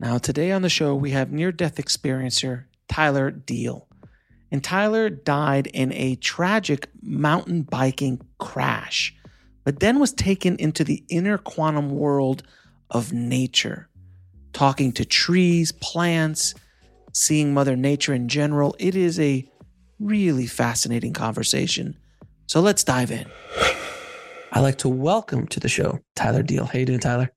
Now, today on the show, we have near death experiencer Tyler Deal. And Tyler died in a tragic mountain biking crash, but then was taken into the inner quantum world of nature, talking to trees, plants, seeing Mother Nature in general. It is a really fascinating conversation. So let's dive in. I'd like to welcome to the show Tyler Deal. How you doing, Tyler?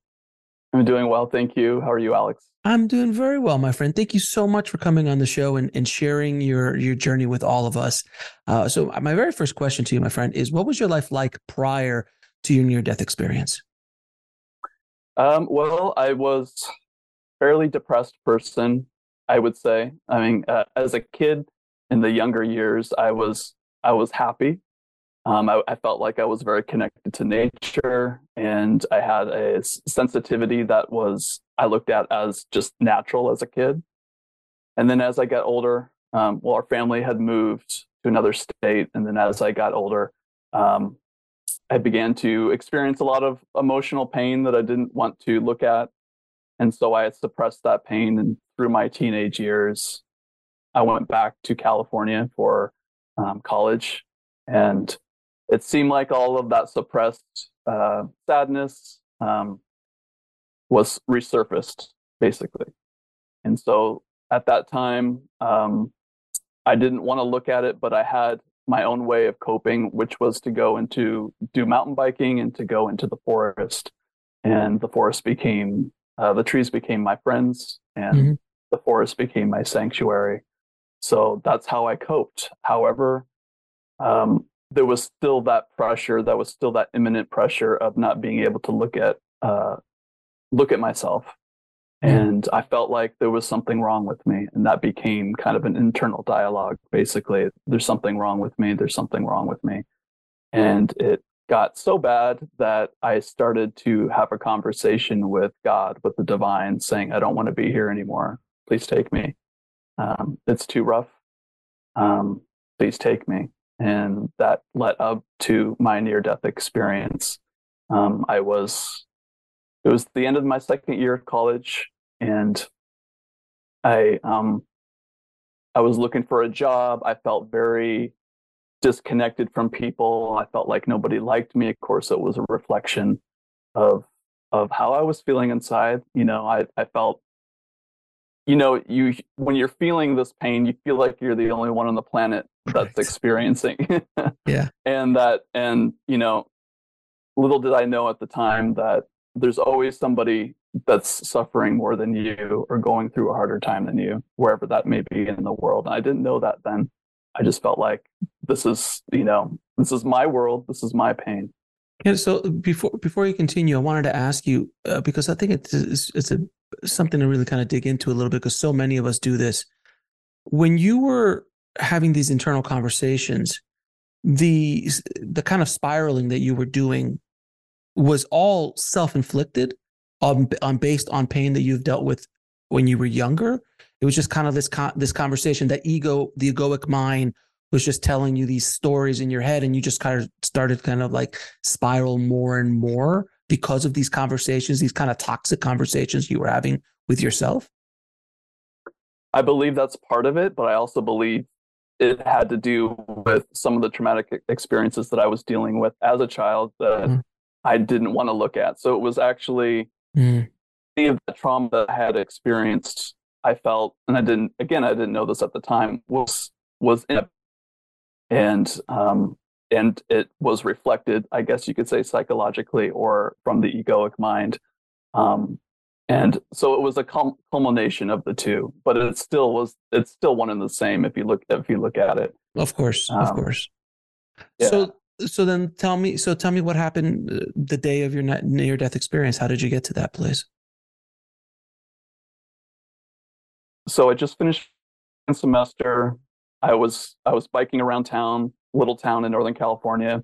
I'm doing well, thank you. How are you, Alex? I'm doing very well, my friend. Thank you so much for coming on the show and, and sharing your your journey with all of us. Uh, so, my very first question to you, my friend, is: What was your life like prior to your near death experience? Um, well, I was fairly depressed person, I would say. I mean, uh, as a kid in the younger years, I was I was happy. Um, I, I, felt like I was very connected to nature, and I had a sensitivity that was I looked at as just natural as a kid. And then as I got older, um, well, our family had moved to another state, and then as I got older, um, I began to experience a lot of emotional pain that I didn't want to look at, and so I had suppressed that pain. And through my teenage years, I went back to California for um, college, and it seemed like all of that suppressed uh, sadness um, was resurfaced, basically. And so at that time, um, I didn't want to look at it, but I had my own way of coping, which was to go into do mountain biking and to go into the forest. And the forest became uh, the trees became my friends, and mm-hmm. the forest became my sanctuary. So that's how I coped. However, um, there was still that pressure that was still that imminent pressure of not being able to look at uh, look at myself. And i felt like there was something wrong with me and that became kind of an internal dialogue basically there's something wrong with me there's something wrong with me. And it got so bad that i started to have a conversation with god with the divine saying i don't want to be here anymore. Please take me. Um, it's too rough. Um, please take me and that led up to my near death experience. Um, I was, it was the end of my second year of college, and I, um, I was looking for a job. I felt very disconnected from people. I felt like nobody liked me. Of course, it was a reflection of of how I was feeling inside. You know, I, I felt you know you when you're feeling this pain you feel like you're the only one on the planet that's right. experiencing. Yeah. And that and you know little did i know at the time that there's always somebody that's suffering more than you or going through a harder time than you wherever that may be in the world. And i didn't know that then. I just felt like this is you know this is my world this is my pain yeah so before before you continue i wanted to ask you uh, because i think it's it's a something to really kind of dig into a little bit because so many of us do this. When you were having these internal conversations, the the kind of spiraling that you were doing was all self-inflicted on, on based on pain that you've dealt with when you were younger it was just kind of this con- this conversation that ego the egoic mind was just telling you these stories in your head and you just kind of started kind of like spiral more and more because of these conversations, these kind of toxic conversations you were having with yourself? I believe that's part of it, but I also believe it had to do with some of the traumatic experiences that I was dealing with as a child that mm. I didn't want to look at. So it was actually mm. any of the trauma that I had experienced I felt, and I didn't, again, I didn't know this at the time, was was in a, and um, and it was reflected, I guess you could say, psychologically or from the egoic mind. Um, and so it was a culmination of the two, but it still was it's still one and the same if you look if you look at it. Of course, um, of course. Yeah. So so then tell me so tell me what happened uh, the day of your near death experience. How did you get to that place? So I just finished semester. I was I was biking around town, little town in Northern California.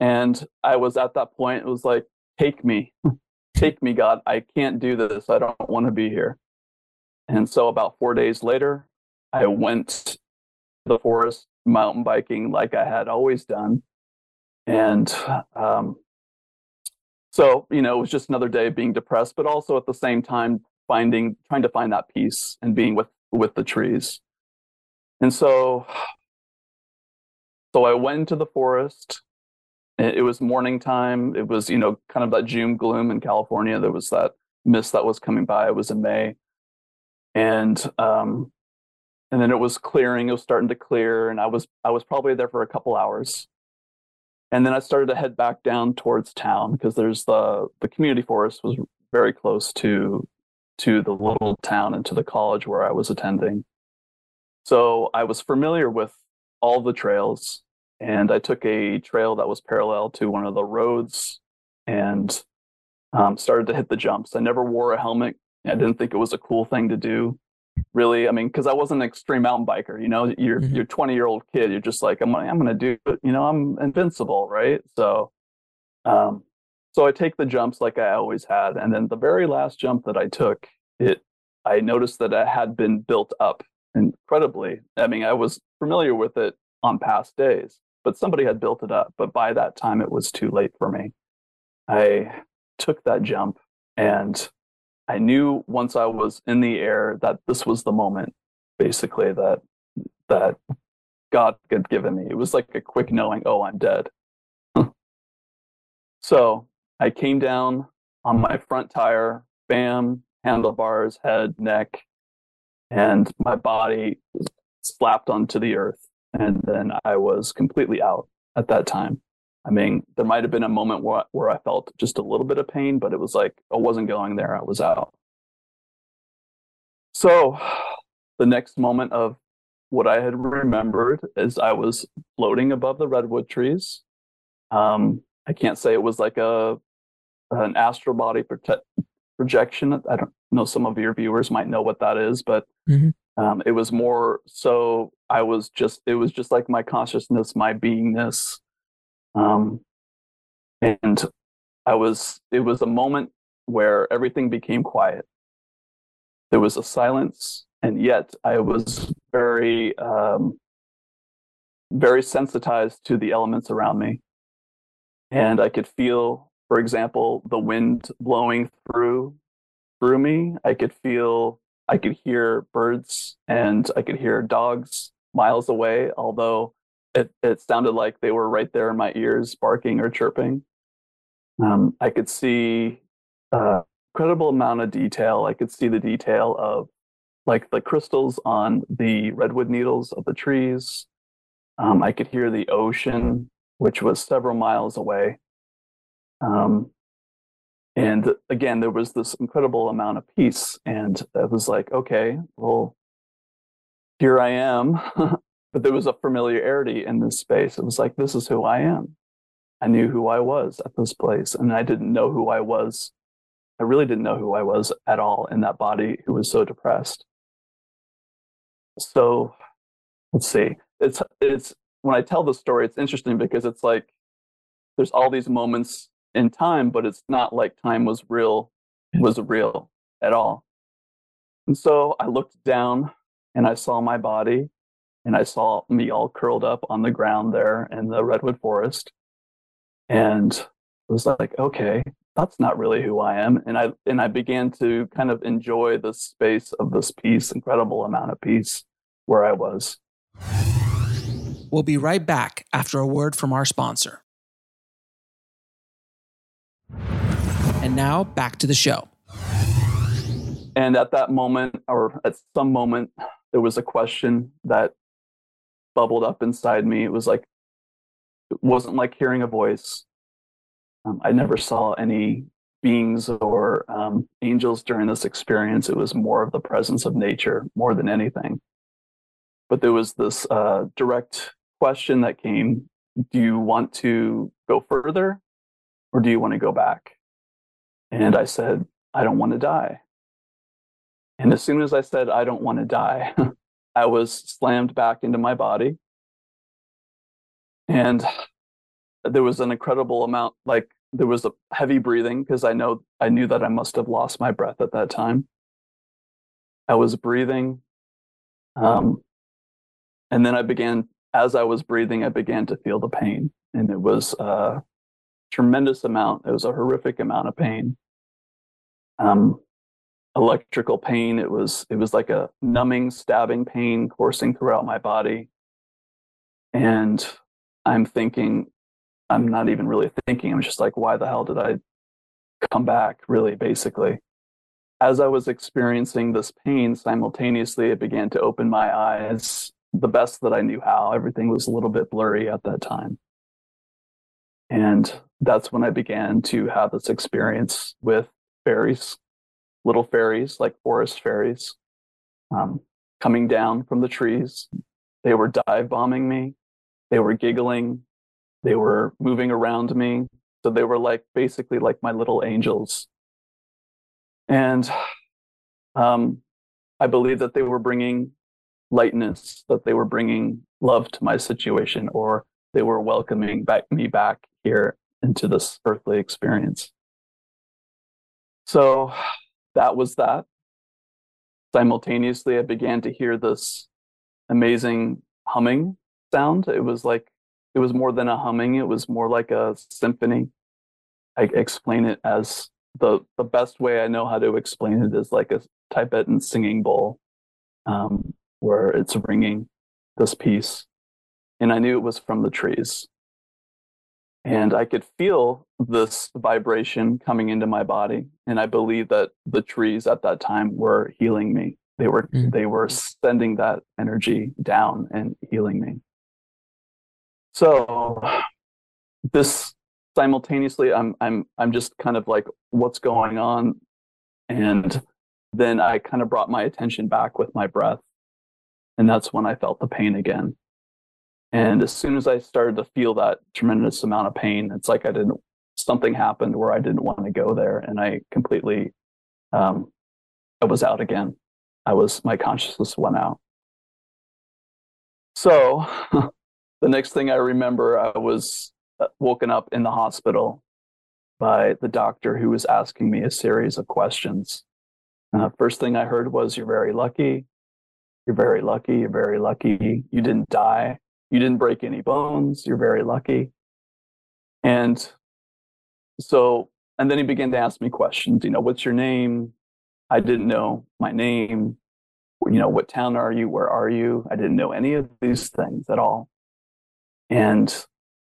And I was at that point, it was like, take me. take me, God. I can't do this. I don't want to be here. And so about four days later, I went to the forest mountain biking like I had always done. And um, so, you know, it was just another day of being depressed, but also at the same time finding, trying to find that peace and being with with the trees. And so, so I went into the forest it was morning time. It was, you know, kind of that June gloom in California. There was that mist that was coming by. It was in May. And um and then it was clearing, it was starting to clear, and I was I was probably there for a couple hours. And then I started to head back down towards town because there's the the community forest was very close to to the little town and to the college where I was attending. So I was familiar with all the trails and I took a trail that was parallel to one of the roads and um, started to hit the jumps. I never wore a helmet. I didn't think it was a cool thing to do. Really, I mean, because I wasn't an extreme mountain biker. You know, you're mm-hmm. you're 20 year old kid. You're just like I'm. I'm going to do it. You know, I'm invincible, right? So, um, so I take the jumps like I always had, and then the very last jump that I took, it I noticed that it had been built up incredibly. I mean, I was familiar with it on past days, but somebody had built it up. But by that time, it was too late for me. I took that jump and I knew once I was in the air that this was the moment, basically, that that God had given me. It was like a quick knowing, oh, I'm dead. so I came down on my front tire, bam, handlebars, head, neck, and my body slapped onto the earth and then I was completely out at that time. I mean, there might have been a moment where, where I felt just a little bit of pain, but it was like I wasn't going there, I was out. So the next moment of what I had remembered is I was floating above the redwood trees. Um, I can't say it was like a an astral body prote- projection. I don't know. Some of your viewers might know what that is, but mm-hmm. Um, it was more so I was just it was just like my consciousness, my beingness, um, and I was it was a moment where everything became quiet. There was a silence, and yet I was very um, very sensitized to the elements around me, and I could feel, for example, the wind blowing through through me. I could feel I could hear birds and I could hear dogs miles away, although it, it sounded like they were right there in my ears, barking or chirping. Um, I could see uh, incredible amount of detail. I could see the detail of like the crystals on the redwood needles of the trees. Um, I could hear the ocean, which was several miles away. Um, and again, there was this incredible amount of peace. And it was like, okay, well, here I am. but there was a familiarity in this space. It was like, this is who I am. I knew who I was at this place. And I didn't know who I was. I really didn't know who I was at all in that body who was so depressed. So let's see. It's it's when I tell the story, it's interesting because it's like there's all these moments in time, but it's not like time was real, was real at all. And so I looked down and I saw my body and I saw me all curled up on the ground there in the redwood forest. And it was like, okay, that's not really who I am. And I and I began to kind of enjoy the space of this peace, incredible amount of peace where I was. We'll be right back after a word from our sponsor. And now back to the show. And at that moment, or at some moment, there was a question that bubbled up inside me. It was like, it wasn't like hearing a voice. Um, I never saw any beings or um, angels during this experience. It was more of the presence of nature more than anything. But there was this uh, direct question that came Do you want to go further or do you want to go back? And I said, I don't want to die. And as soon as I said, I don't want to die, I was slammed back into my body. And there was an incredible amount, like there was a heavy breathing because I know I knew that I must have lost my breath at that time. I was breathing. Um, and then I began, as I was breathing, I began to feel the pain. And it was a tremendous amount. It was a horrific amount of pain. Um, electrical pain. It was it was like a numbing, stabbing pain coursing throughout my body. And I'm thinking, I'm not even really thinking. I'm just like, why the hell did I come back? Really, basically. As I was experiencing this pain simultaneously, it began to open my eyes the best that I knew how. Everything was a little bit blurry at that time. And that's when I began to have this experience with fairies little fairies, like forest fairies, um, coming down from the trees. They were dive bombing me. They were giggling. They were moving around me. So they were like basically like my little angels. And um, I believe that they were bringing lightness, that they were bringing love to my situation, or they were welcoming back me back here into this earthly experience. So that was that. Simultaneously, I began to hear this amazing humming sound. It was like, it was more than a humming, it was more like a symphony. I explain it as the, the best way I know how to explain it is like a Tibetan singing bowl, um, where it's ringing this piece. And I knew it was from the trees. And I could feel this vibration coming into my body. And I believe that the trees at that time were healing me. They were mm. they were sending that energy down and healing me. So this simultaneously I'm I'm I'm just kind of like what's going on and then I kind of brought my attention back with my breath and that's when I felt the pain again and as soon as I started to feel that tremendous amount of pain, it's like I didn't, something happened where I didn't want to go there. And I completely, um, I was out again. I was, my consciousness went out. So the next thing I remember, I was uh, woken up in the hospital by the doctor who was asking me a series of questions. Uh, first thing I heard was, You're very lucky. You're very lucky. You're very lucky. You didn't die. You didn't break any bones. You're very lucky. And so, and then he began to ask me questions. You know, what's your name? I didn't know my name. You know, what town are you? Where are you? I didn't know any of these things at all. And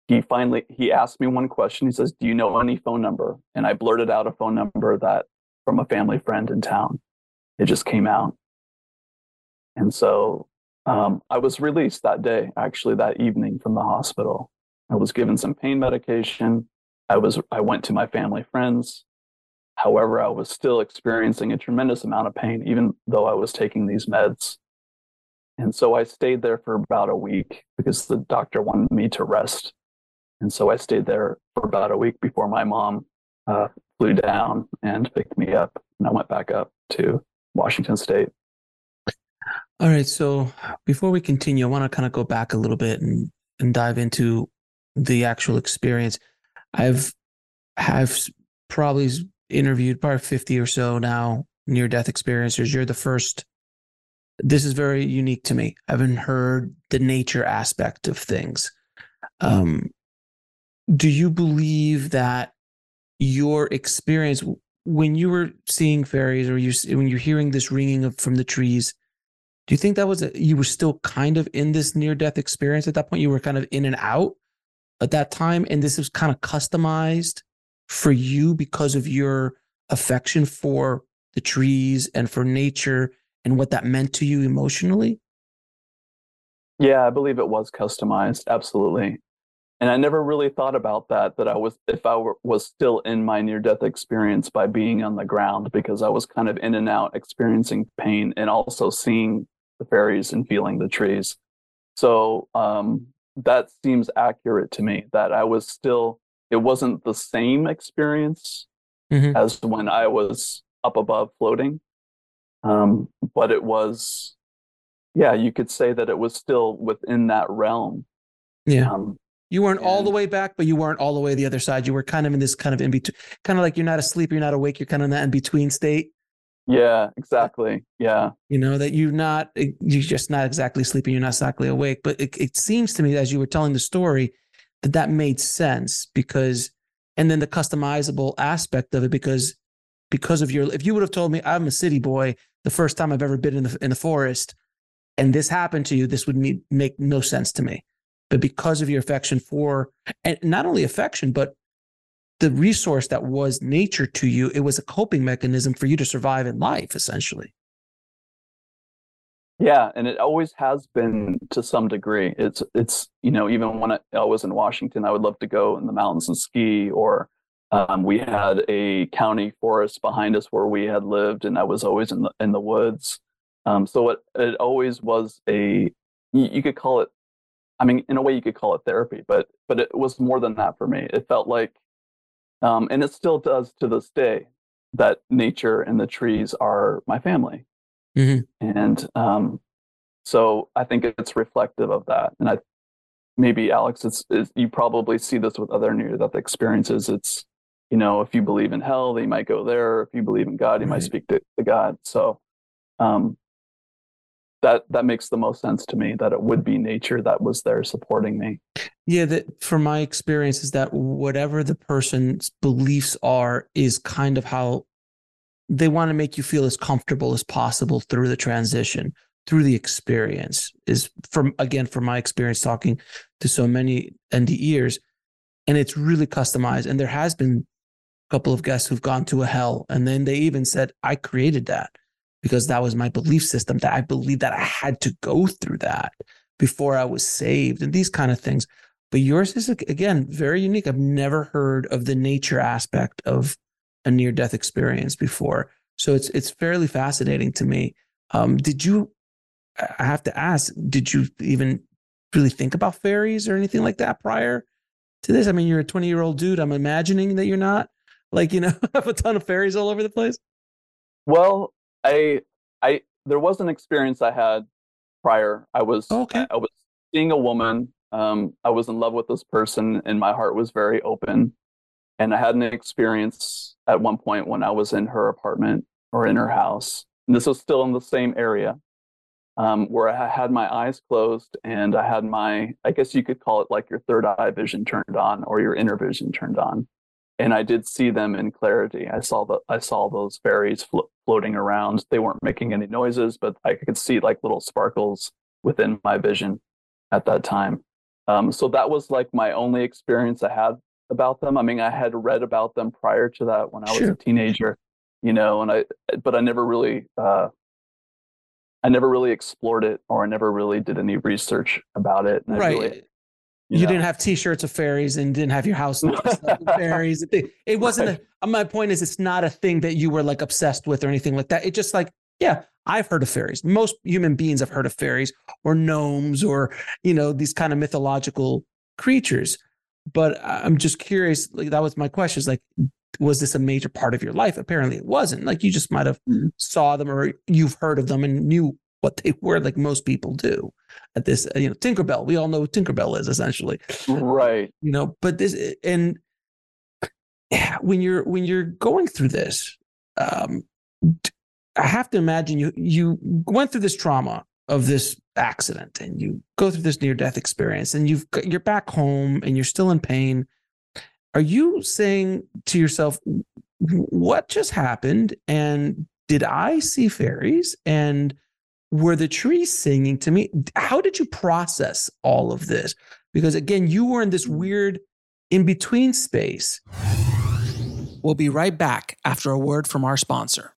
he finally he asked me one question. He says, "Do you know any phone number?" And I blurted out a phone number that from a family friend in town. It just came out. And so um, I was released that day, actually, that evening from the hospital. I was given some pain medication. I was I went to my family friends. However, I was still experiencing a tremendous amount of pain, even though I was taking these meds. And so I stayed there for about a week because the doctor wanted me to rest. And so I stayed there for about a week before my mom uh, flew down and picked me up. And I went back up to Washington State. All right. So before we continue, I want to kind of go back a little bit and, and dive into the actual experience. I've have probably interviewed probably 50 or so now near death experiencers. You're the first. This is very unique to me. I haven't heard the nature aspect of things. Um, do you believe that your experience when you were seeing fairies or you when you're hearing this ringing of from the trees do you think that was a, you were still kind of in this near death experience at that point? You were kind of in and out at that time, and this was kind of customized for you because of your affection for the trees and for nature and what that meant to you emotionally? Yeah, I believe it was customized. Absolutely. And I never really thought about that, that I was, if I were, was still in my near death experience by being on the ground, because I was kind of in and out experiencing pain and also seeing the fairies and feeling the trees. So um, that seems accurate to me that I was still, it wasn't the same experience mm-hmm. as when I was up above floating. Um, but it was, yeah, you could say that it was still within that realm. Yeah. Um, you weren't all the way back, but you weren't all the way the other side. You were kind of in this kind of in between, kind of like you're not asleep, you're not awake, you're kind of in that in between state. Yeah, exactly. Yeah. You know, that you're not, eh, you're just not exactly sleeping, you're not exactly awake. But it, it seems to me as you were telling the story that that made sense because, and then the customizable aspect of it, because, because of your, if you would have told me I'm a city boy the first time I've ever been in the, in the forest and this happened to you, this would make no sense to me but because of your affection for, and not only affection, but the resource that was nature to you, it was a coping mechanism for you to survive in life, essentially. Yeah, and it always has been to some degree. It's it's you know even when I was in Washington, I would love to go in the mountains and ski. Or um, we had a county forest behind us where we had lived, and I was always in the in the woods. Um, so it it always was a you, you could call it I mean, in a way, you could call it therapy, but but it was more than that for me. It felt like, um, and it still does to this day, that nature and the trees are my family, mm-hmm. and um, so I think it's reflective of that. And I maybe Alex, it's, it's you probably see this with other near death experiences. It's you know, if you believe in hell, you might go there. If you believe in God, you right. might speak to, to God. So, um, that that makes the most sense to me that it would be nature that was there supporting me. Yeah that from my experience is that whatever the person's beliefs are is kind of how they want to make you feel as comfortable as possible through the transition through the experience is from again from my experience talking to so many NDEers and it's really customized. And there has been a couple of guests who've gone to a hell and then they even said i created that because that was my belief system that I believed that I had to go through that before I was saved and these kind of things. But yours is again very unique. I've never heard of the nature aspect of a near death experience before. So it's it's fairly fascinating to me. Um, did you I have to ask, did you even really think about fairies or anything like that prior to this? I mean, you're a 20 year old dude. I'm imagining that you're not like, you know, have a ton of fairies all over the place. Well, I I there was an experience I had prior. I was okay. I, I was seeing a woman. Um, I was in love with this person, and my heart was very open. And I had an experience at one point when I was in her apartment or in her house. And this was still in the same area um, where I had my eyes closed and I had my, I guess you could call it like your third eye vision turned on or your inner vision turned on and I did see them in clarity. I saw the I saw those fairies flo- floating around. They weren't making any noises, but I could see like little sparkles within my vision at that time. Um, so that was like my only experience I had about them. I mean, I had read about them prior to that when I was sure. a teenager, you know, and I but I never really uh, I never really explored it or I never really did any research about it. And right. Really, you, you didn't have T-shirts of fairies and didn't have your house of fairies. It wasn't. Right. A, my point is, it's not a thing that you were like obsessed with or anything like that. It just like, yeah, I've heard of fairies. Most human beings have heard of fairies or gnomes or you know these kind of mythological creatures. But I'm just curious. Like that was my question. Is like, was this a major part of your life? Apparently, it wasn't. Like you just might have mm-hmm. saw them or you've heard of them and knew what they were, like most people do at this, you know, Tinkerbell. We all know what Tinkerbell is essentially. Right. You know, but this and when you're when you're going through this, um, I have to imagine you you went through this trauma of this accident and you go through this near death experience and you've you're back home and you're still in pain. Are you saying to yourself, what just happened? And did I see fairies? And were the trees singing to me? How did you process all of this? Because again, you were in this mm. weird in between space. We'll be right back after a word from our sponsor.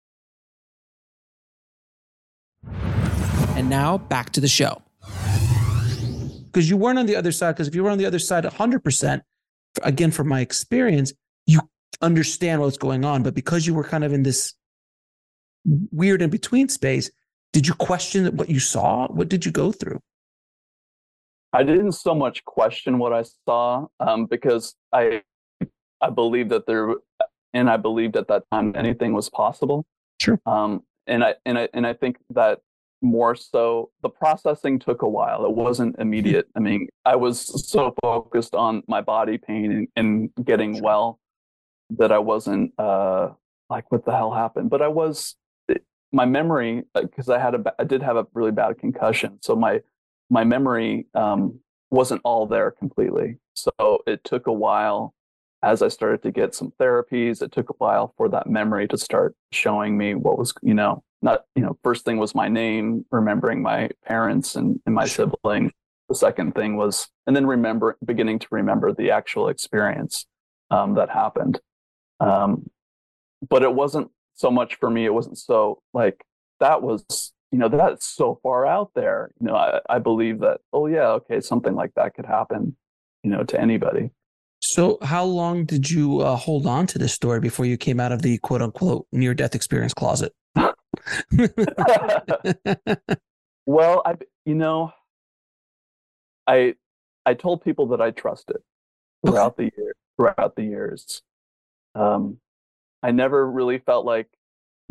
And now back to the show. Because you weren't on the other side, because if you were on the other side 100%, again, from my experience, you understand what's going on. But because you were kind of in this weird in between space, did you question what you saw? What did you go through? I didn't so much question what I saw um, because I I believe that there and I believed at that time anything was possible. Sure. Um, and I and I and I think that more so the processing took a while. It wasn't immediate. I mean, I was so focused on my body pain and, and getting well that I wasn't uh, like, what the hell happened? But I was my memory because uh, I had a I did have a really bad concussion, so my my memory um, wasn't all there completely. So it took a while as I started to get some therapies. It took a while for that memory to start showing me what was you know not you know first thing was my name, remembering my parents and, and my sure. sibling. The second thing was and then remember beginning to remember the actual experience um, that happened. Um, but it wasn't so much for me. It wasn't so like that was, you know, that's so far out there. You know, I, I believe that, oh, yeah, okay, something like that could happen, you know, to anybody. So, how long did you uh, hold on to this story before you came out of the quote unquote near death experience closet? well, I, you know, I, I told people that I trusted throughout okay. the year, throughout the years. Um, I never really felt like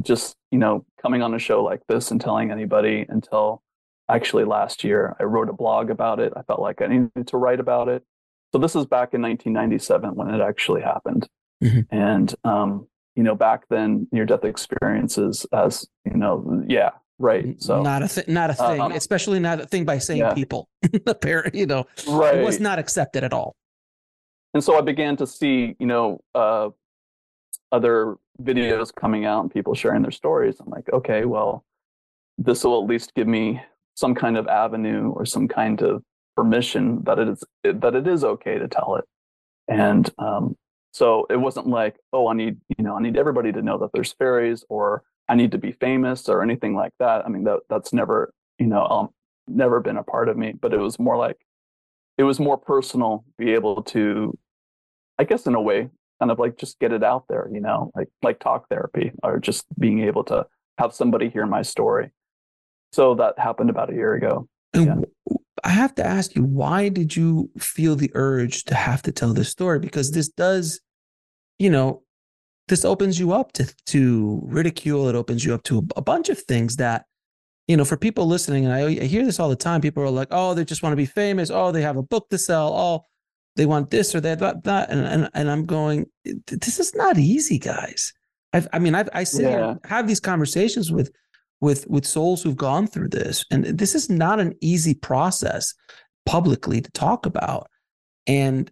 just, you know, coming on a show like this and telling anybody until actually last year. I wrote a blog about it. I felt like I needed to write about it. So this is back in 1997 when it actually happened. Mm-hmm. And, um, you know, back then near death experiences as, you know, yeah, right. So not a thing, not a thing, uh, especially not a thing by sane yeah. people. Apparently, you know, right. it was not accepted at all. And so I began to see, you know, uh, other videos coming out and people sharing their stories. I'm like, okay, well, this will at least give me some kind of avenue or some kind of permission that it is that it is okay to tell it. And um, so it wasn't like, oh, I need you know I need everybody to know that there's fairies or I need to be famous or anything like that. I mean that that's never you know um, never been a part of me. But it was more like it was more personal, be able to, I guess, in a way, kind of like just get it out there, you know, like like talk therapy or just being able to have somebody hear my story. So that happened about a year ago. Yeah. I have to ask you, why did you feel the urge to have to tell this story? Because this does, you know, this opens you up to to ridicule. It opens you up to a, a bunch of things that, you know, for people listening, and I, I hear this all the time. People are like, "Oh, they just want to be famous. Oh, they have a book to sell. Oh, they want this or that, that, that. And, and, and I'm going, this is not easy, guys. I've, i mean, I've, I sit yeah. here have these conversations with, with, with souls who've gone through this. And this is not an easy process publicly to talk about. And,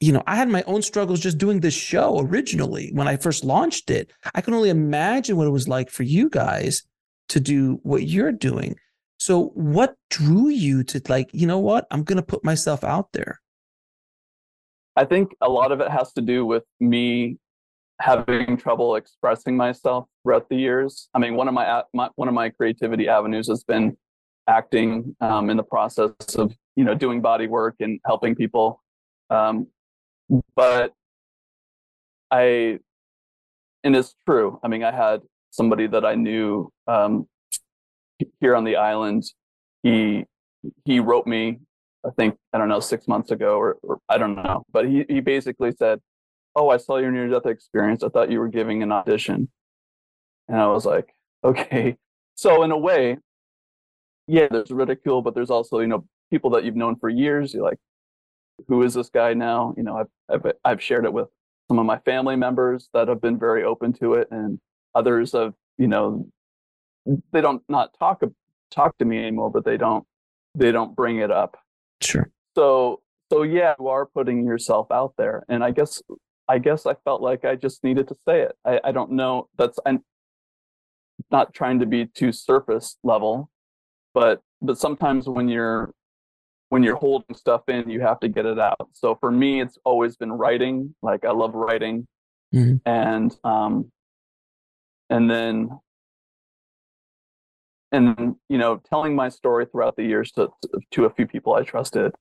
you know, I had my own struggles just doing this show originally when I first launched it. I can only imagine what it was like for you guys to do what you're doing. So, what drew you to like, you know what? I'm going to put myself out there. I think a lot of it has to do with me having trouble expressing myself throughout the years. I mean, one of my, my one of my creativity avenues has been acting um, in the process of you know doing body work and helping people. Um, but I, and it's true. I mean, I had somebody that I knew um, here on the island. He he wrote me I think I don't know six months ago or, or I don't know, but he he basically said, "Oh, I saw your near death experience. I thought you were giving an audition," and I was like, "Okay." So in a way, yeah, there's ridicule, but there's also you know people that you've known for years. You're like, "Who is this guy now?" You know, I've I've I've shared it with some of my family members that have been very open to it, and others have you know they don't not talk talk to me anymore, but they don't they don't bring it up Sure. So so yeah, you are putting yourself out there, and I guess I guess I felt like I just needed to say it. I, I don't know. That's I'm not trying to be too surface level, but but sometimes when you're when you're holding stuff in, you have to get it out. So for me, it's always been writing. Like I love writing, mm-hmm. and um, and then and you know telling my story throughout the years to to a few people I trusted,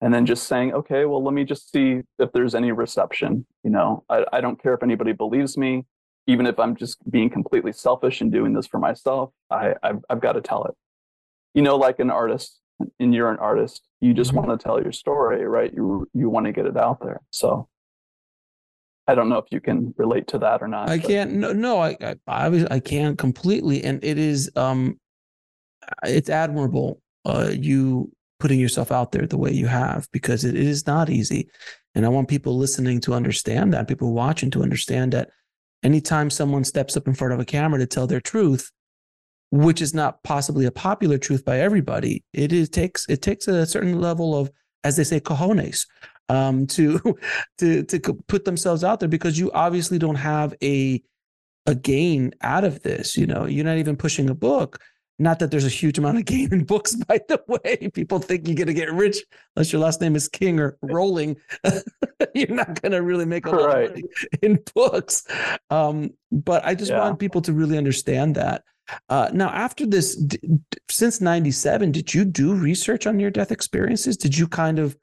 and then just saying, okay, well, let me just see if there's any reception. You know, I, I don't care if anybody believes me, even if I'm just being completely selfish and doing this for myself. I I've, I've got to tell it. You know, like an artist, and you're an artist, you just mm-hmm. want to tell your story, right? You you want to get it out there. So I don't know if you can relate to that or not. I but. can't. No, no, I, I, I, I can completely, and it is, um, it's admirable. Uh, you putting yourself out there the way you have because it is not easy, and I want people listening to understand that, people watching to understand that. Anytime someone steps up in front of a camera to tell their truth, which is not possibly a popular truth by everybody, it is takes it takes a certain level of, as they say, cojones um, to to to put themselves out there because you obviously don't have a a gain out of this. You know, you're not even pushing a book. Not that there's a huge amount of gain in books, by the way. People think you're going to get rich unless your last name is King or Rowling. you're not going to really make a lot right. of money in books. Um, but I just yeah. want people to really understand that. Uh, now, after this, d- since 97, did you do research on near death experiences? Did you kind of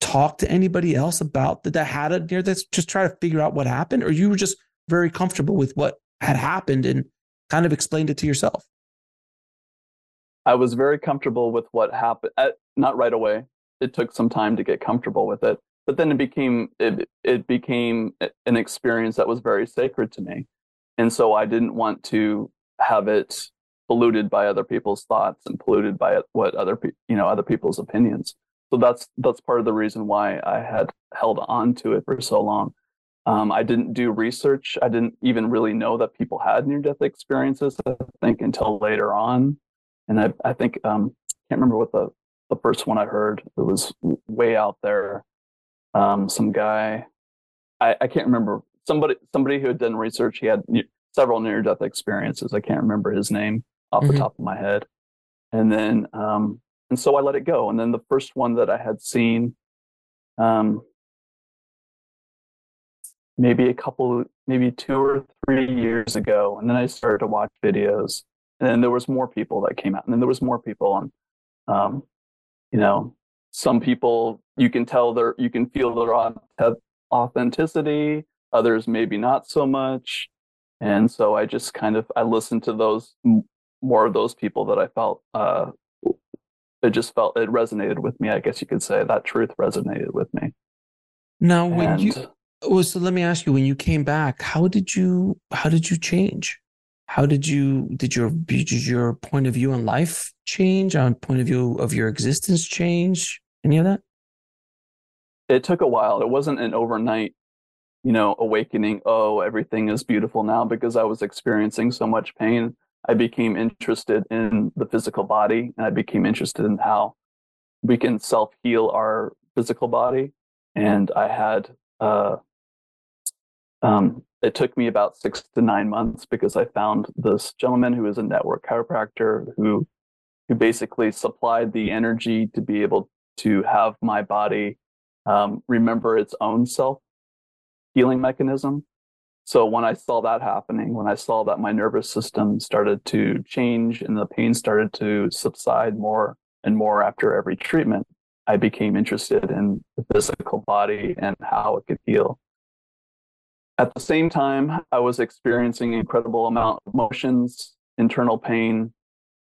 talk to anybody else about that, that had a near this, just try to figure out what happened? Or you were just very comfortable with what had happened and kind of explained it to yourself? I was very comfortable with what happened. At, not right away. It took some time to get comfortable with it, but then it became it it became an experience that was very sacred to me, and so I didn't want to have it polluted by other people's thoughts and polluted by what other you know other people's opinions so that's that's part of the reason why I had held on to it for so long. Um, I didn't do research. I didn't even really know that people had near death experiences. I think until later on, and I I think um, can't remember what the the first one I heard. It was way out there. Um, some guy, I, I can't remember somebody somebody who had done research. He had several near death experiences. I can't remember his name off mm-hmm. the top of my head. And then um, and so I let it go. And then the first one that I had seen, um, maybe a couple, maybe two or three years ago, and then I started to watch videos, and then there was more people that came out, and then there was more people, and um, you know, some people you can tell their, you can feel their authenticity, others maybe not so much, and so I just kind of I listened to those more of those people that I felt uh, it just felt it resonated with me. I guess you could say that truth resonated with me. Now, when and, you well, so let me ask you: when you came back, how did you how did you change? How did you did your did your point of view on life change? On point of view of your existence change? Any of that? It took a while. It wasn't an overnight, you know, awakening. Oh, everything is beautiful now because I was experiencing so much pain I became interested in the physical body and I became interested in how we can self heal our physical body. And I had, uh, um, it took me about six to nine months because I found this gentleman who is a network chiropractor who, who basically supplied the energy to be able to have my body um, remember its own self healing mechanism so when I saw that happening, when I saw that my nervous system started to change and the pain started to subside more and more after every treatment, I became interested in the physical body and how it could heal. At the same time, I was experiencing incredible amount of emotions, internal pain,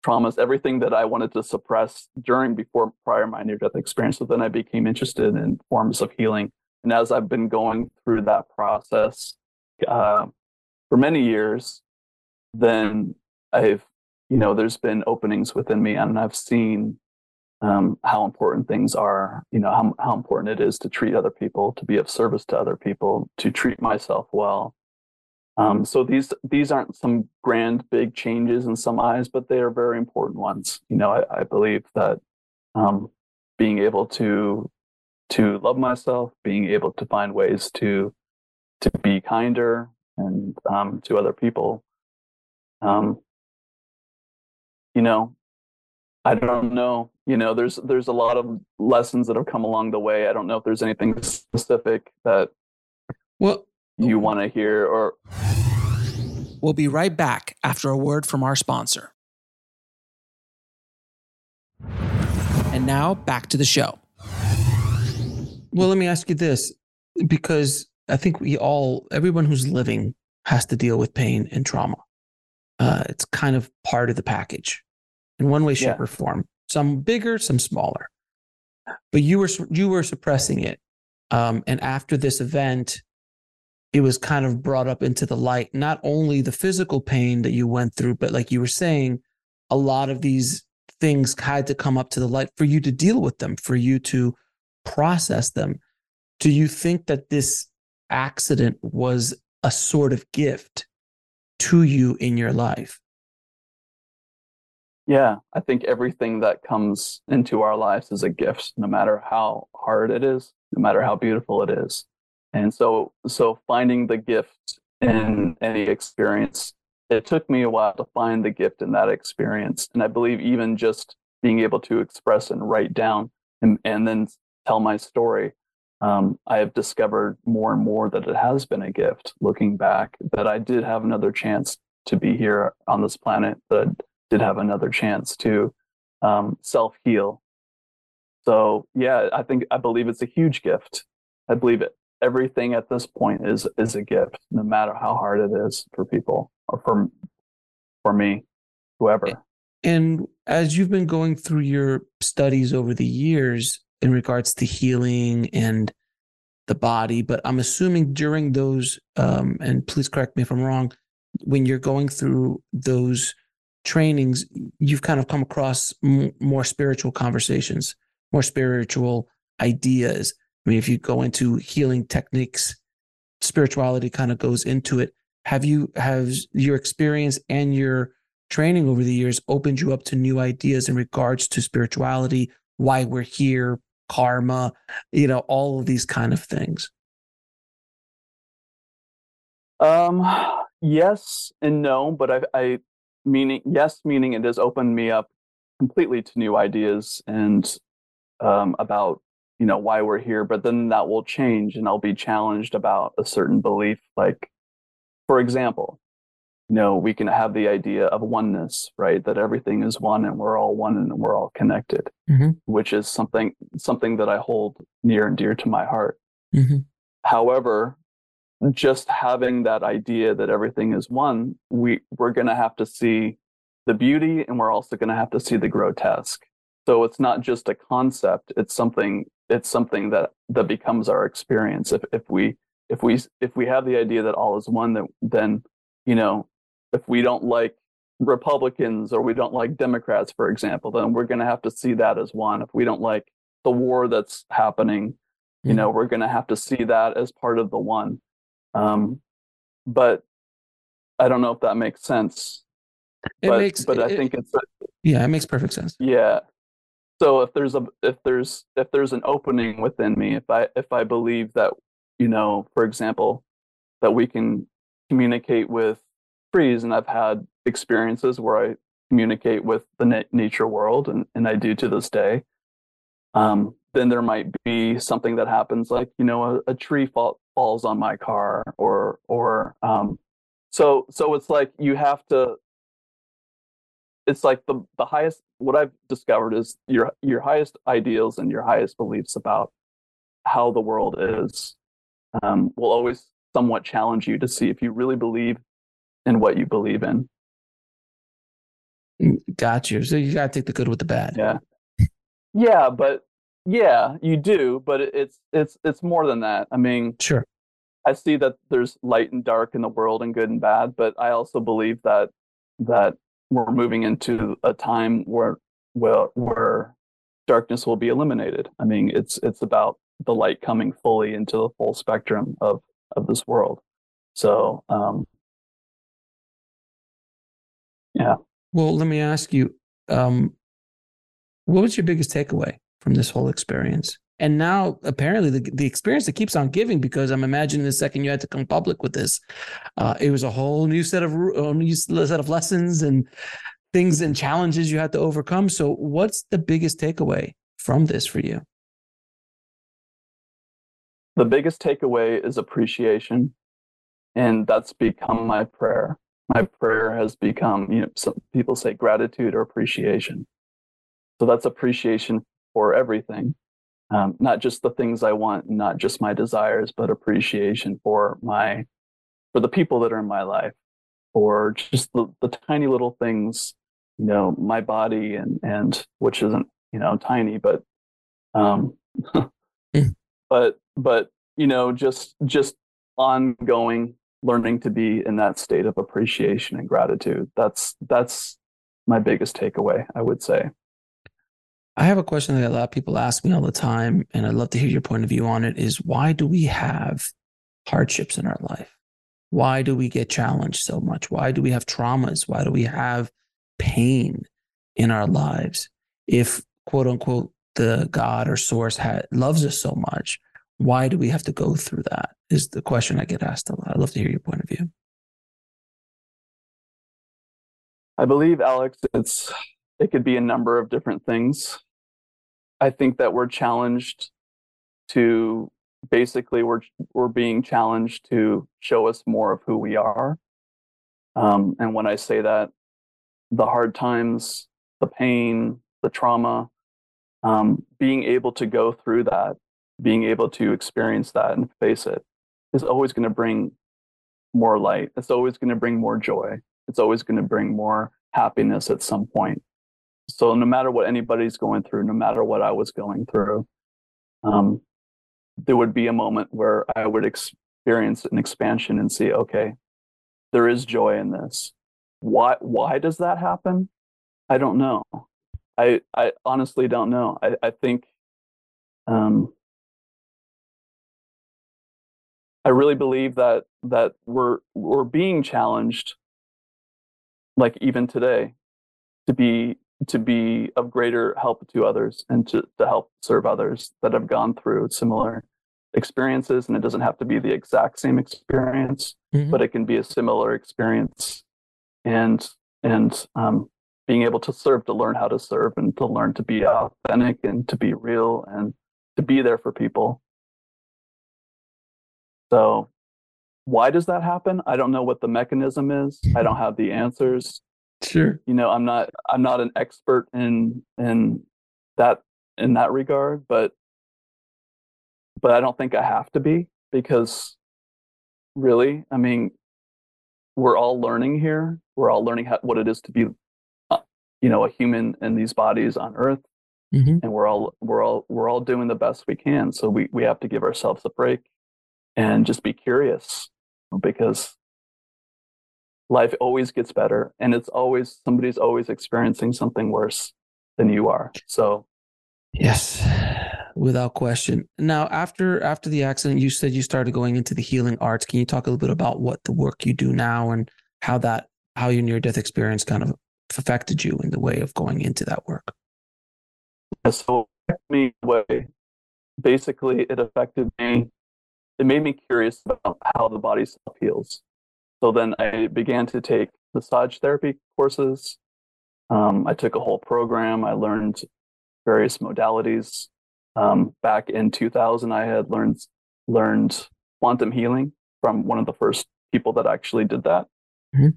traumas, everything that I wanted to suppress during before prior my near death experience. So then I became interested in forms of healing. And as I've been going through that process, uh, for many years, then I've, you know, there's been openings within me and I've seen um, how important things are, you know, how, how important it is to treat other people, to be of service to other people, to treat myself well. Um, so these these aren't some grand big changes in some eyes, but they are very important ones. You know, I, I believe that um, being able to to love myself, being able to find ways to to be kinder and um, to other people. Um, you know, I don't know. You know, there's there's a lot of lessons that have come along the way. I don't know if there's anything specific that well you want to hear or. We'll be right back after a word from our sponsor. And now back to the show. Well, let me ask you this because I think we all, everyone who's living has to deal with pain and trauma. Uh, it's kind of part of the package in one way, shape, yeah. or form. Some bigger, some smaller. But you were you were suppressing it, um, and after this event, it was kind of brought up into the light. Not only the physical pain that you went through, but like you were saying, a lot of these things had to come up to the light for you to deal with them, for you to process them. Do you think that this accident was a sort of gift to you in your life? Yeah, I think everything that comes into our lives is a gift, no matter how hard it is, no matter how beautiful it is. And so, so finding the gift in any experience, it took me a while to find the gift in that experience. And I believe even just being able to express and write down and, and then tell my story, um, I have discovered more and more that it has been a gift looking back, that I did have another chance to be here on this planet, that did have another chance to um, self heal. So, yeah, I think I believe it's a huge gift. I believe it. Everything at this point is is a gift, no matter how hard it is for people or for for me, whoever. And as you've been going through your studies over the years, in regards to healing and the body. But I'm assuming during those, um, and please correct me if I'm wrong, when you're going through those trainings, you've kind of come across m- more spiritual conversations, more spiritual ideas. I mean, if you go into healing techniques, spirituality kind of goes into it. Have you, have your experience and your training over the years opened you up to new ideas in regards to spirituality, why we're here, karma, you know, all of these kind of things? Um, yes and no, but I, I meaning yes, meaning it has opened me up completely to new ideas and um, about you know why we're here. But then that will change, and I'll be challenged about a certain belief. Like, for example, you know, we can have the idea of oneness, right? That everything is one and we're all one and we're all connected, mm-hmm. which is something something that I hold near and dear to my heart. Mm-hmm. However, just having that idea that everything is one, we we're going to have to see the beauty and we're also going to have to see the grotesque. So it's not just a concept; it's something. It's something that that becomes our experience. If if we if we if we have the idea that all is one, that then you know if we don't like Republicans or we don't like Democrats, for example, then we're going to have to see that as one. If we don't like the war that's happening, you know, mm-hmm. we're going to have to see that as part of the one. Um, but I don't know if that makes sense. It but, makes, but I it, think it's a, yeah, it makes perfect sense. Yeah. So if there's a if there's if there's an opening within me, if I if I believe that you know, for example, that we can communicate with trees and I've had experiences where I communicate with the na- nature world and, and I do to this day. Um, then there might be something that happens like, you know, a, a tree fall, falls on my car or, or, um, so, so it's like you have to, it's like the, the highest, what I've discovered is your, your highest ideals and your highest beliefs about how the world is, um, will always somewhat challenge you to see if you really believe in what you believe in. Mm, got you. So you got to take the good with the bad. Yeah. Yeah, but yeah, you do, but it's it's it's more than that. I mean, sure. I see that there's light and dark in the world and good and bad, but I also believe that that we're moving into a time where where where darkness will be eliminated. I mean, it's it's about the light coming fully into the full spectrum of of this world. So um, yeah. Well, let me ask you, um, what was your biggest takeaway from this whole experience? And now, apparently, the, the experience that keeps on giving, because I'm imagining the second you had to come public with this, uh, it was a whole new set of a new set of lessons and things and challenges you had to overcome. So, what's the biggest takeaway from this for you? The biggest takeaway is appreciation, and that's become my prayer my prayer has become, you know, some people say gratitude or appreciation. So that's appreciation for everything. Um, not just the things I want, not just my desires, but appreciation for my for the people that are in my life, or just the, the tiny little things, you know, my body and and which isn't you know tiny, but um, mm. but but you know just just ongoing learning to be in that state of appreciation and gratitude. That's that's my biggest takeaway, I would say. I have a question that a lot of people ask me all the time, and I'd love to hear your point of view on it. Is why do we have hardships in our life? Why do we get challenged so much? Why do we have traumas? Why do we have pain in our lives? If quote unquote the God or source loves us so much, why do we have to go through that? Is the question I get asked a lot. I'd love to hear your point of view. I believe, Alex, it's it could be a number of different things. I think that we're challenged to basically we're we're being challenged to show us more of who we are. Um, and when I say that, the hard times, the pain, the trauma, um, being able to go through that being able to experience that and face it is always going to bring more light. It's always going to bring more joy. It's always going to bring more happiness at some point. So no matter what anybody's going through, no matter what I was going through, um, there would be a moment where I would experience an expansion and see, okay, there is joy in this. Why? Why does that happen? I don't know. I I honestly don't know. I I think um, I really believe that that we're we're being challenged, like even today, to be to be of greater help to others and to, to help serve others that have gone through similar experiences. And it doesn't have to be the exact same experience, mm-hmm. but it can be a similar experience. And and um, being able to serve, to learn how to serve, and to learn to be authentic and to be real and to be there for people so why does that happen? I don't know what the mechanism is. I don't have the answers. Sure. You know, I'm not I'm not an expert in in that in that regard, but but I don't think I have to be because really, I mean, we're all learning here. We're all learning how, what it is to be, uh, you know, a human in these bodies on Earth, mm-hmm. and we're all we're all we're all doing the best we can. So we we have to give ourselves a break and just be curious because life always gets better and it's always somebody's always experiencing something worse than you are. So yes without question. Now after after the accident you said you started going into the healing arts. Can you talk a little bit about what the work you do now and how that how your near death experience kind of affected you in the way of going into that work? So me way. Basically it affected me it made me curious about how the body self heals. So then I began to take massage therapy courses. Um, I took a whole program. I learned various modalities. Um, back in 2000, I had learned learned quantum healing from one of the first people that actually did that. Mm-hmm.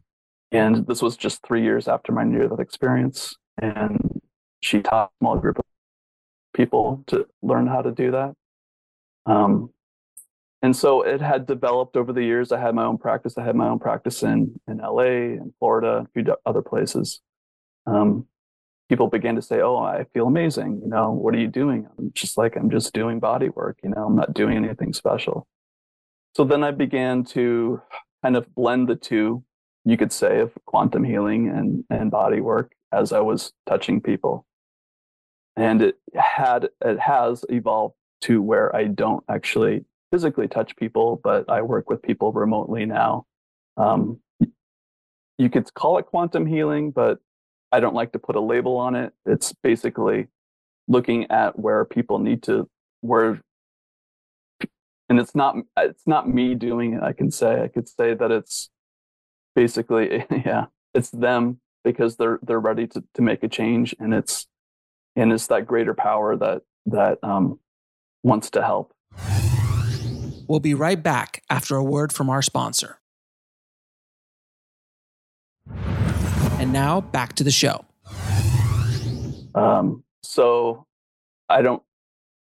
And this was just three years after my near death experience. And she taught a small group of people to learn how to do that. Um, and so it had developed over the years. I had my own practice. I had my own practice in in LA and Florida, a few other places. Um, people began to say, "Oh, I feel amazing. You know, what are you doing?" I'm just like, "I'm just doing body work. You know, I'm not doing anything special." So then I began to kind of blend the two, you could say, of quantum healing and and body work as I was touching people, and it had it has evolved to where I don't actually physically touch people, but I work with people remotely now. Um, you could call it quantum healing, but I don't like to put a label on it. It's basically looking at where people need to where and it's not it's not me doing it i can say i could say that it's basically yeah it's them because they're they're ready to, to make a change and it's and it's that greater power that that um, wants to help We'll be right back after a word from our sponsor. And now back to the show. Um, so I don't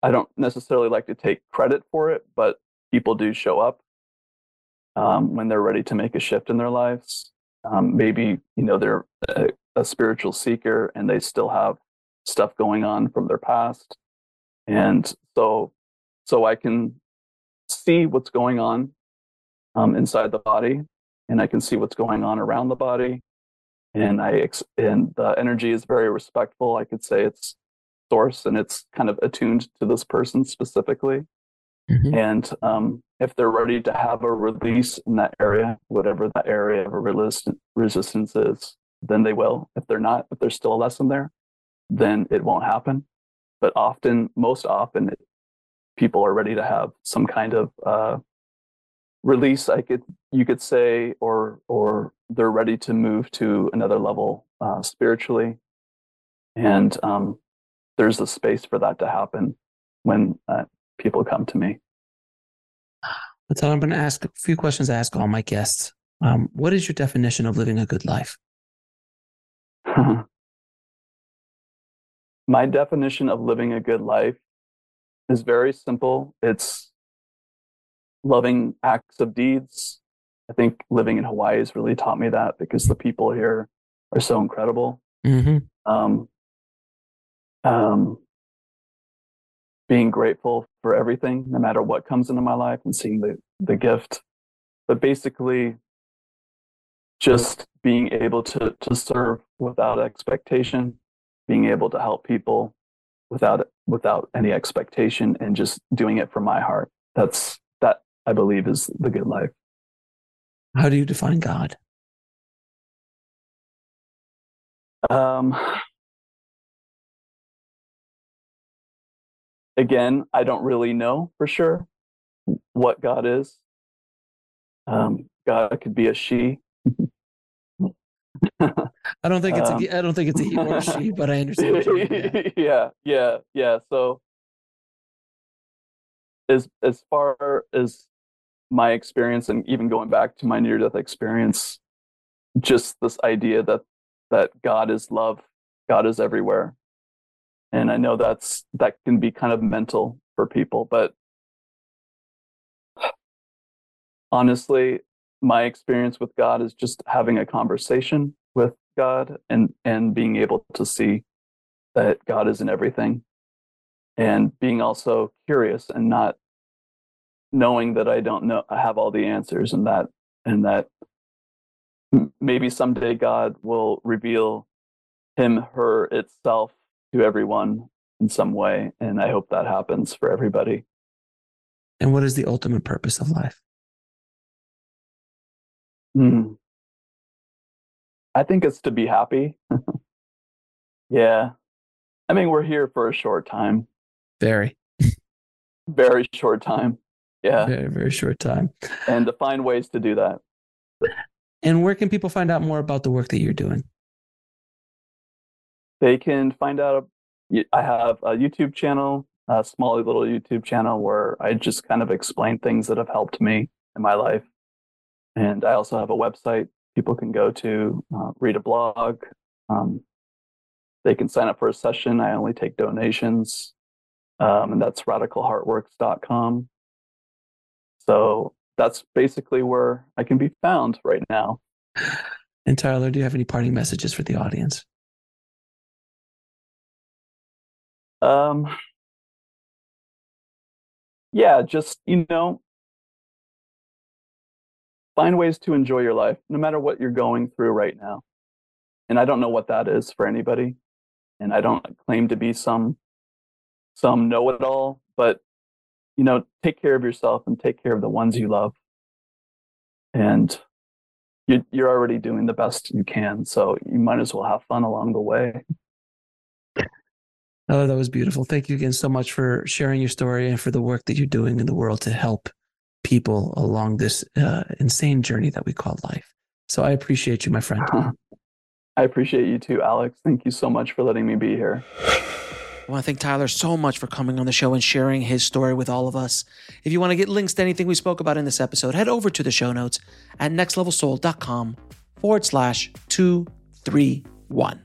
I don't necessarily like to take credit for it, but people do show up um, when they're ready to make a shift in their lives. Um, maybe you know they're a, a spiritual seeker and they still have stuff going on from their past, and so so I can see what's going on um, inside the body, and I can see what's going on around the body, and I ex- and the energy is very respectful. I could say it's source and it's kind of attuned to this person specifically. Mm-hmm. And um, if they're ready to have a release in that area, whatever that area of resist- resistance is, then they will. If they're not, if there's still a lesson there, then it won't happen. But often, most often, it, people are ready to have some kind of uh, release. I could, you could say, or or they're ready to move to another level uh, spiritually, and um, there's a space for that to happen when uh, people come to me. So I'm going to ask a few questions I ask all my guests. Um, what is your definition of living a good life? my definition of living a good life is very simple. It's loving acts of deeds. I think living in Hawaii has really taught me that because the people here are so incredible. Mm-hmm. Um, um, being grateful for everything, no matter what comes into my life, and seeing the the gift. But basically, just being able to to serve without expectation, being able to help people without without any expectation, and just doing it from my heart. That's that I believe is the good life. How do you define God? Um, again, I don't really know for sure what God is. Um, God could be a she. I don't think it's um, a, I don't think it's a he or she, but I understand. Yeah. yeah, yeah, yeah. So as as far as my experience and even going back to my near death experience, just this idea that that God is love, God is everywhere and i know that's that can be kind of mental for people but honestly my experience with god is just having a conversation with god and and being able to see that god is in everything and being also curious and not knowing that i don't know i have all the answers and that and that maybe someday god will reveal him her itself to everyone in some way. And I hope that happens for everybody. And what is the ultimate purpose of life? Mm. I think it's to be happy. yeah. I mean, we're here for a short time. Very. very short time. Yeah. Very, very short time. And to find ways to do that. And where can people find out more about the work that you're doing? they can find out. I have a YouTube channel, a small little YouTube channel where I just kind of explain things that have helped me in my life. And I also have a website people can go to, uh, read a blog. Um, they can sign up for a session. I only take donations. Um, and that's radicalheartworks.com. So that's basically where I can be found right now. And Tyler, do you have any parting messages for the audience? Um, yeah, just, you know, find ways to enjoy your life, no matter what you're going through right now. And I don't know what that is for anybody. And I don't claim to be some some know it all, but you know, take care of yourself and take care of the ones you love. And you, you're already doing the best you can. So you might as well have fun along the way. Oh, that was beautiful. Thank you again so much for sharing your story and for the work that you're doing in the world to help people along this uh, insane journey that we call life. So I appreciate you, my friend. I appreciate you too, Alex. Thank you so much for letting me be here. I want to thank Tyler so much for coming on the show and sharing his story with all of us. If you want to get links to anything we spoke about in this episode, head over to the show notes at nextlevelsoul.com forward slash 231.